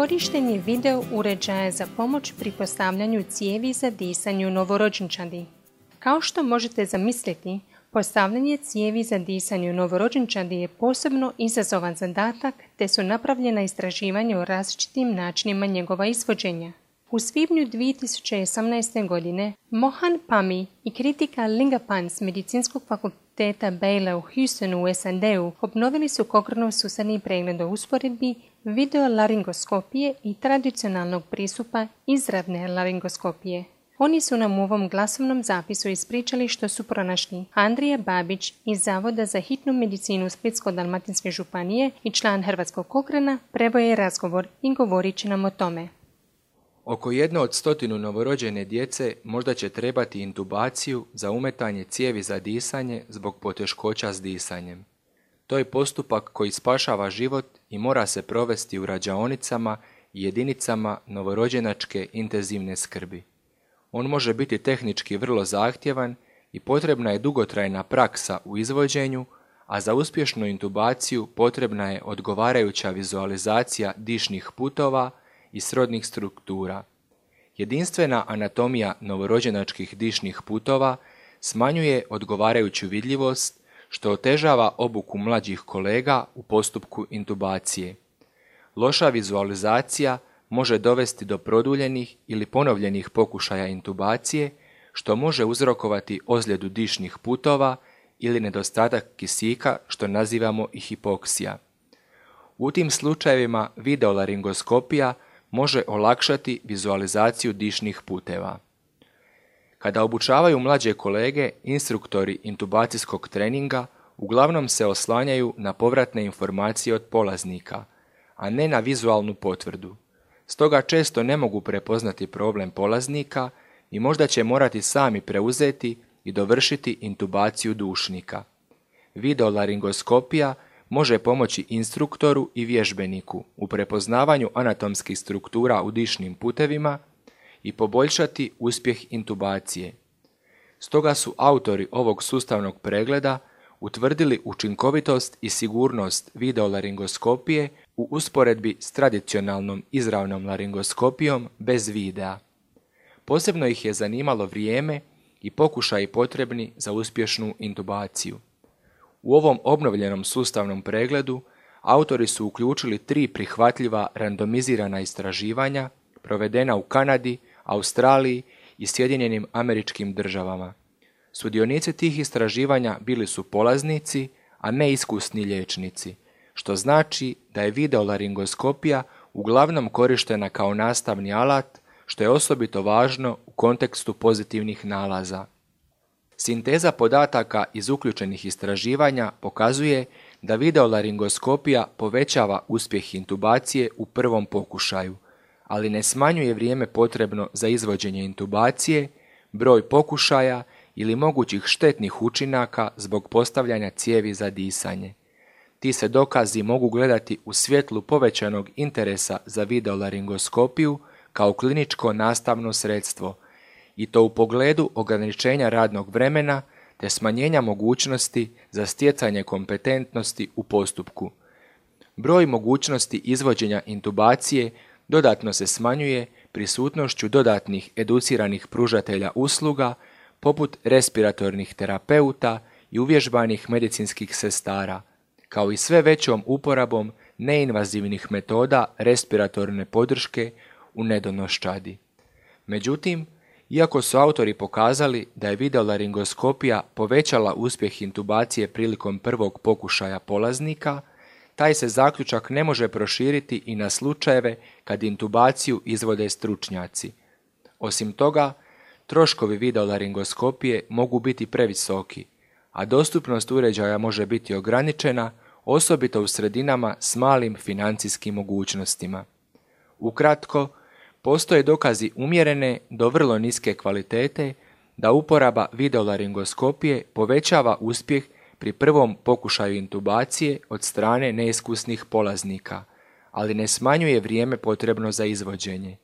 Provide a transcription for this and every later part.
korištenje video uređaja za pomoć pri postavljanju cijevi za disanje u novorođenčadi. Kao što možete zamisliti, postavljanje cijevi za disanje u novorođenčadi je posebno izazovan zadatak te su napravljena istraživanja o različitim načinima njegova izvođenja. U svibnju 2018. godine Mohan Pami i kritika Lingapan s medicinskog fakulteta Baylor u Houstonu u SND-u obnovili su kokronov susadni pregled o usporedbi videolaringoskopije i tradicionalnog pristupa izravne laringoskopije. Oni su nam u ovom glasovnom zapisu ispričali što su pronašli. Andrija Babić iz Zavoda za hitnu medicinu Splitsko-Dalmatinske županije i član Hrvatskog kokrena prevoje razgovor i govorit će nam o tome. Oko jedno od stotinu novorođene djece možda će trebati intubaciju za umetanje cijevi za disanje zbog poteškoća s disanjem. To je postupak koji spašava život i mora se provesti u rađaonicama i jedinicama novorođenačke intenzivne skrbi. On može biti tehnički vrlo zahtjevan i potrebna je dugotrajna praksa u izvođenju, a za uspješnu intubaciju potrebna je odgovarajuća vizualizacija dišnih putova i srodnih struktura. Jedinstvena anatomija novorođenačkih dišnih putova smanjuje odgovarajuću vidljivost što otežava obuku mlađih kolega u postupku intubacije. Loša vizualizacija može dovesti do produljenih ili ponovljenih pokušaja intubacije, što može uzrokovati ozljedu dišnih putova ili nedostatak kisika, što nazivamo i hipoksija. U tim slučajevima videolaringoskopija može olakšati vizualizaciju dišnih puteva. Kada obučavaju mlađe kolege, instruktori intubacijskog treninga uglavnom se oslanjaju na povratne informacije od polaznika, a ne na vizualnu potvrdu. Stoga često ne mogu prepoznati problem polaznika i možda će morati sami preuzeti i dovršiti intubaciju dušnika. Videolaringoskopija može pomoći instruktoru i vježbeniku u prepoznavanju anatomskih struktura u dišnim putevima i poboljšati uspjeh intubacije. Stoga su autori ovog sustavnog pregleda utvrdili učinkovitost i sigurnost videolaringoskopije u usporedbi s tradicionalnom izravnom laringoskopijom bez videa. Posebno ih je zanimalo vrijeme i pokušaji potrebni za uspješnu intubaciju. U ovom obnovljenom sustavnom pregledu autori su uključili tri prihvatljiva randomizirana istraživanja provedena u Kanadi, Australiji i Sjedinjenim američkim državama. Sudionici tih istraživanja bili su polaznici, a ne iskusni liječnici, što znači da je videolaringoskopija uglavnom korištena kao nastavni alat, što je osobito važno u kontekstu pozitivnih nalaza. Sinteza podataka iz uključenih istraživanja pokazuje da videolaringoskopija povećava uspjeh intubacije u prvom pokušaju, ali ne smanjuje vrijeme potrebno za izvođenje intubacije, broj pokušaja ili mogućih štetnih učinaka zbog postavljanja cijevi za disanje. Ti se dokazi mogu gledati u svjetlu povećanog interesa za videolaringoskopiju kao kliničko nastavno sredstvo – i to u pogledu ograničenja radnog vremena te smanjenja mogućnosti za stjecanje kompetentnosti u postupku. Broj mogućnosti izvođenja intubacije dodatno se smanjuje prisutnošću dodatnih educiranih pružatelja usluga poput respiratornih terapeuta i uvježbanih medicinskih sestara, kao i sve većom uporabom neinvazivnih metoda respiratorne podrške u nedonoščadi. Međutim, iako su autori pokazali da je videolaringoskopija povećala uspjeh intubacije prilikom prvog pokušaja polaznika, taj se zaključak ne može proširiti i na slučajeve kad intubaciju izvode stručnjaci. Osim toga, troškovi videolaringoskopije mogu biti previsoki, a dostupnost uređaja može biti ograničena, osobito u sredinama s malim financijskim mogućnostima. Ukratko, Postoje dokazi umjerene do vrlo niske kvalitete da uporaba videolaringoskopije povećava uspjeh pri prvom pokušaju intubacije od strane neiskusnih polaznika, ali ne smanjuje vrijeme potrebno za izvođenje.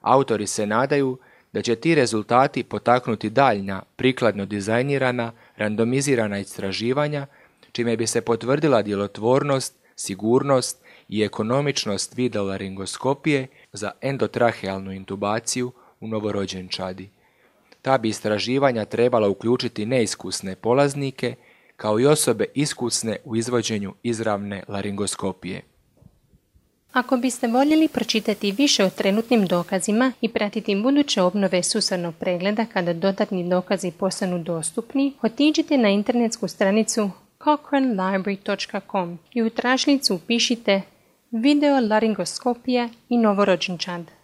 Autori se nadaju da će ti rezultati potaknuti daljnja, prikladno dizajnirana, randomizirana istraživanja, čime bi se potvrdila djelotvornost, sigurnost i ekonomičnost videolaringoskopije za endotrahealnu intubaciju u novorođenčadi. Ta bi istraživanja trebala uključiti neiskusne polaznike kao i osobe iskusne u izvođenju izravne laringoskopije. Ako biste voljeli pročitati više o trenutnim dokazima i pratiti buduće obnove susarnog pregleda kada dodatni dokazi postanu dostupni, otiđite na internetsku stranicu cochranelibrary.com i u tražnicu upišite video laringoskopija i novorođenčad.